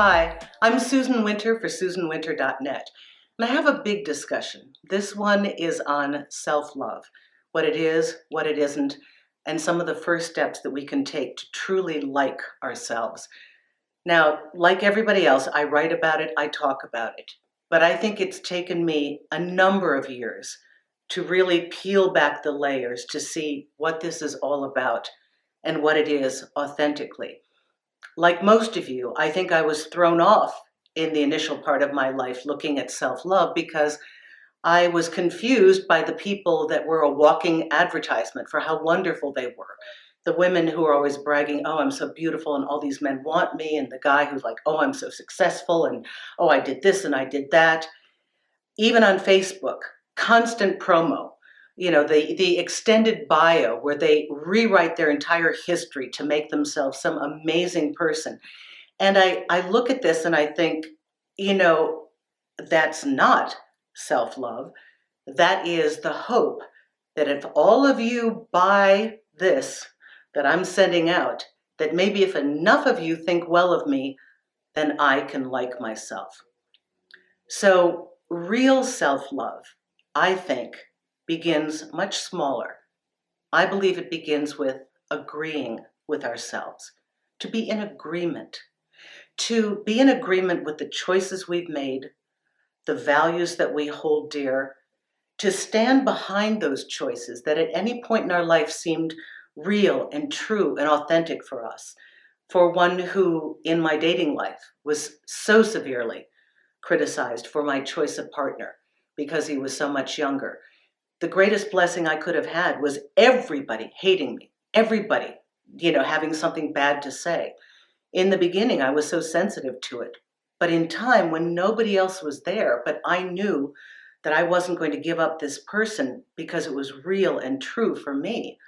Hi, I'm Susan Winter for SusanWinter.net, and I have a big discussion. This one is on self love what it is, what it isn't, and some of the first steps that we can take to truly like ourselves. Now, like everybody else, I write about it, I talk about it, but I think it's taken me a number of years to really peel back the layers to see what this is all about and what it is authentically. Like most of you, I think I was thrown off in the initial part of my life looking at self love because I was confused by the people that were a walking advertisement for how wonderful they were. The women who are always bragging, oh, I'm so beautiful, and all these men want me, and the guy who's like, oh, I'm so successful, and oh, I did this and I did that. Even on Facebook, constant promo you know the the extended bio where they rewrite their entire history to make themselves some amazing person. And i i look at this and i think you know that's not self-love. That is the hope that if all of you buy this that i'm sending out that maybe if enough of you think well of me then i can like myself. So real self-love i think begins much smaller. I believe it begins with agreeing with ourselves, to be in agreement, to be in agreement with the choices we've made, the values that we hold dear, to stand behind those choices that at any point in our life seemed real and true and authentic for us. For one who, in my dating life, was so severely criticized for my choice of partner because he was so much younger the greatest blessing I could have had was everybody hating me, everybody, you know, having something bad to say. In the beginning, I was so sensitive to it. But in time, when nobody else was there, but I knew that I wasn't going to give up this person because it was real and true for me,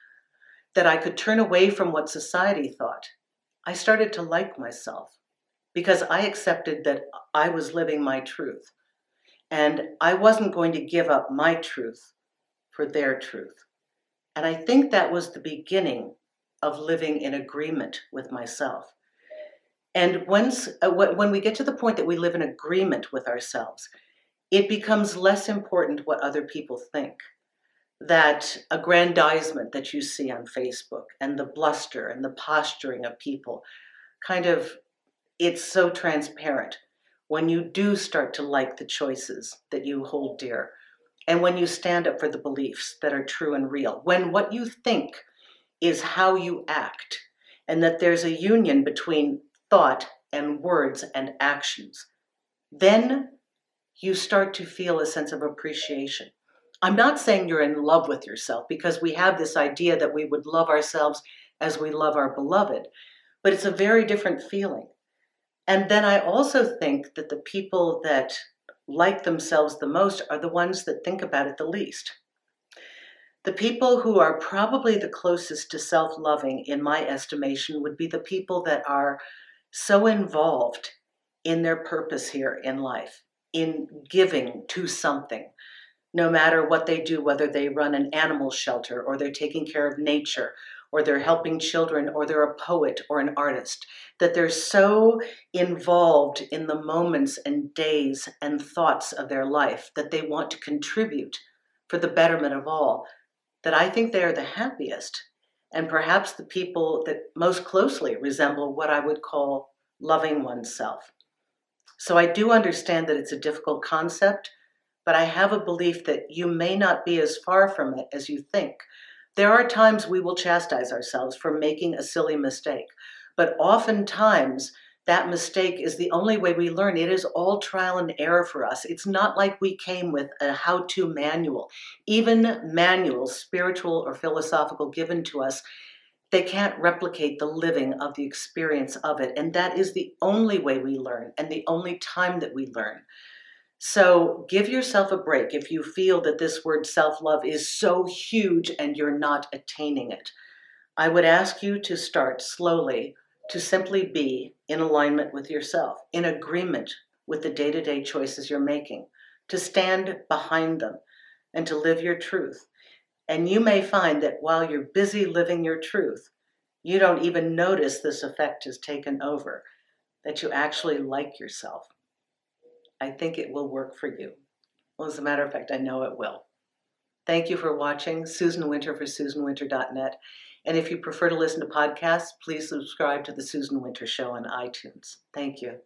that I could turn away from what society thought, I started to like myself because I accepted that I was living my truth. And I wasn't going to give up my truth for their truth. And I think that was the beginning of living in agreement with myself. And once, uh, when we get to the point that we live in agreement with ourselves, it becomes less important what other people think. That aggrandizement that you see on Facebook and the bluster and the posturing of people kind of, it's so transparent when you do start to like the choices that you hold dear and when you stand up for the beliefs that are true and real, when what you think is how you act, and that there's a union between thought and words and actions, then you start to feel a sense of appreciation. I'm not saying you're in love with yourself because we have this idea that we would love ourselves as we love our beloved, but it's a very different feeling. And then I also think that the people that like themselves the most are the ones that think about it the least. The people who are probably the closest to self loving, in my estimation, would be the people that are so involved in their purpose here in life, in giving to something, no matter what they do, whether they run an animal shelter or they're taking care of nature or they're helping children or they're a poet or an artist, that they're so involved in the moments and days and thoughts of their life that they want to contribute for the betterment of all, that I think they are the happiest and perhaps the people that most closely resemble what I would call loving oneself. So I do understand that it's a difficult concept, but I have a belief that you may not be as far from it as you think there are times we will chastise ourselves for making a silly mistake, but oftentimes that mistake is the only way we learn. It is all trial and error for us. It's not like we came with a how to manual. Even manuals, spiritual or philosophical, given to us, they can't replicate the living of the experience of it. And that is the only way we learn and the only time that we learn. So give yourself a break if you feel that this word self love is so huge and you're not attaining it. I would ask you to start slowly to simply be in alignment with yourself, in agreement with the day to day choices you're making, to stand behind them, and to live your truth. And you may find that while you're busy living your truth, you don't even notice this effect has taken over that you actually like yourself, I think it will work for you. Well, as a matter of fact, I know it will. Thank you for watching. Susan Winter for SusanWinter.net. And if you prefer to listen to podcasts, please subscribe to The Susan Winter Show on iTunes. Thank you.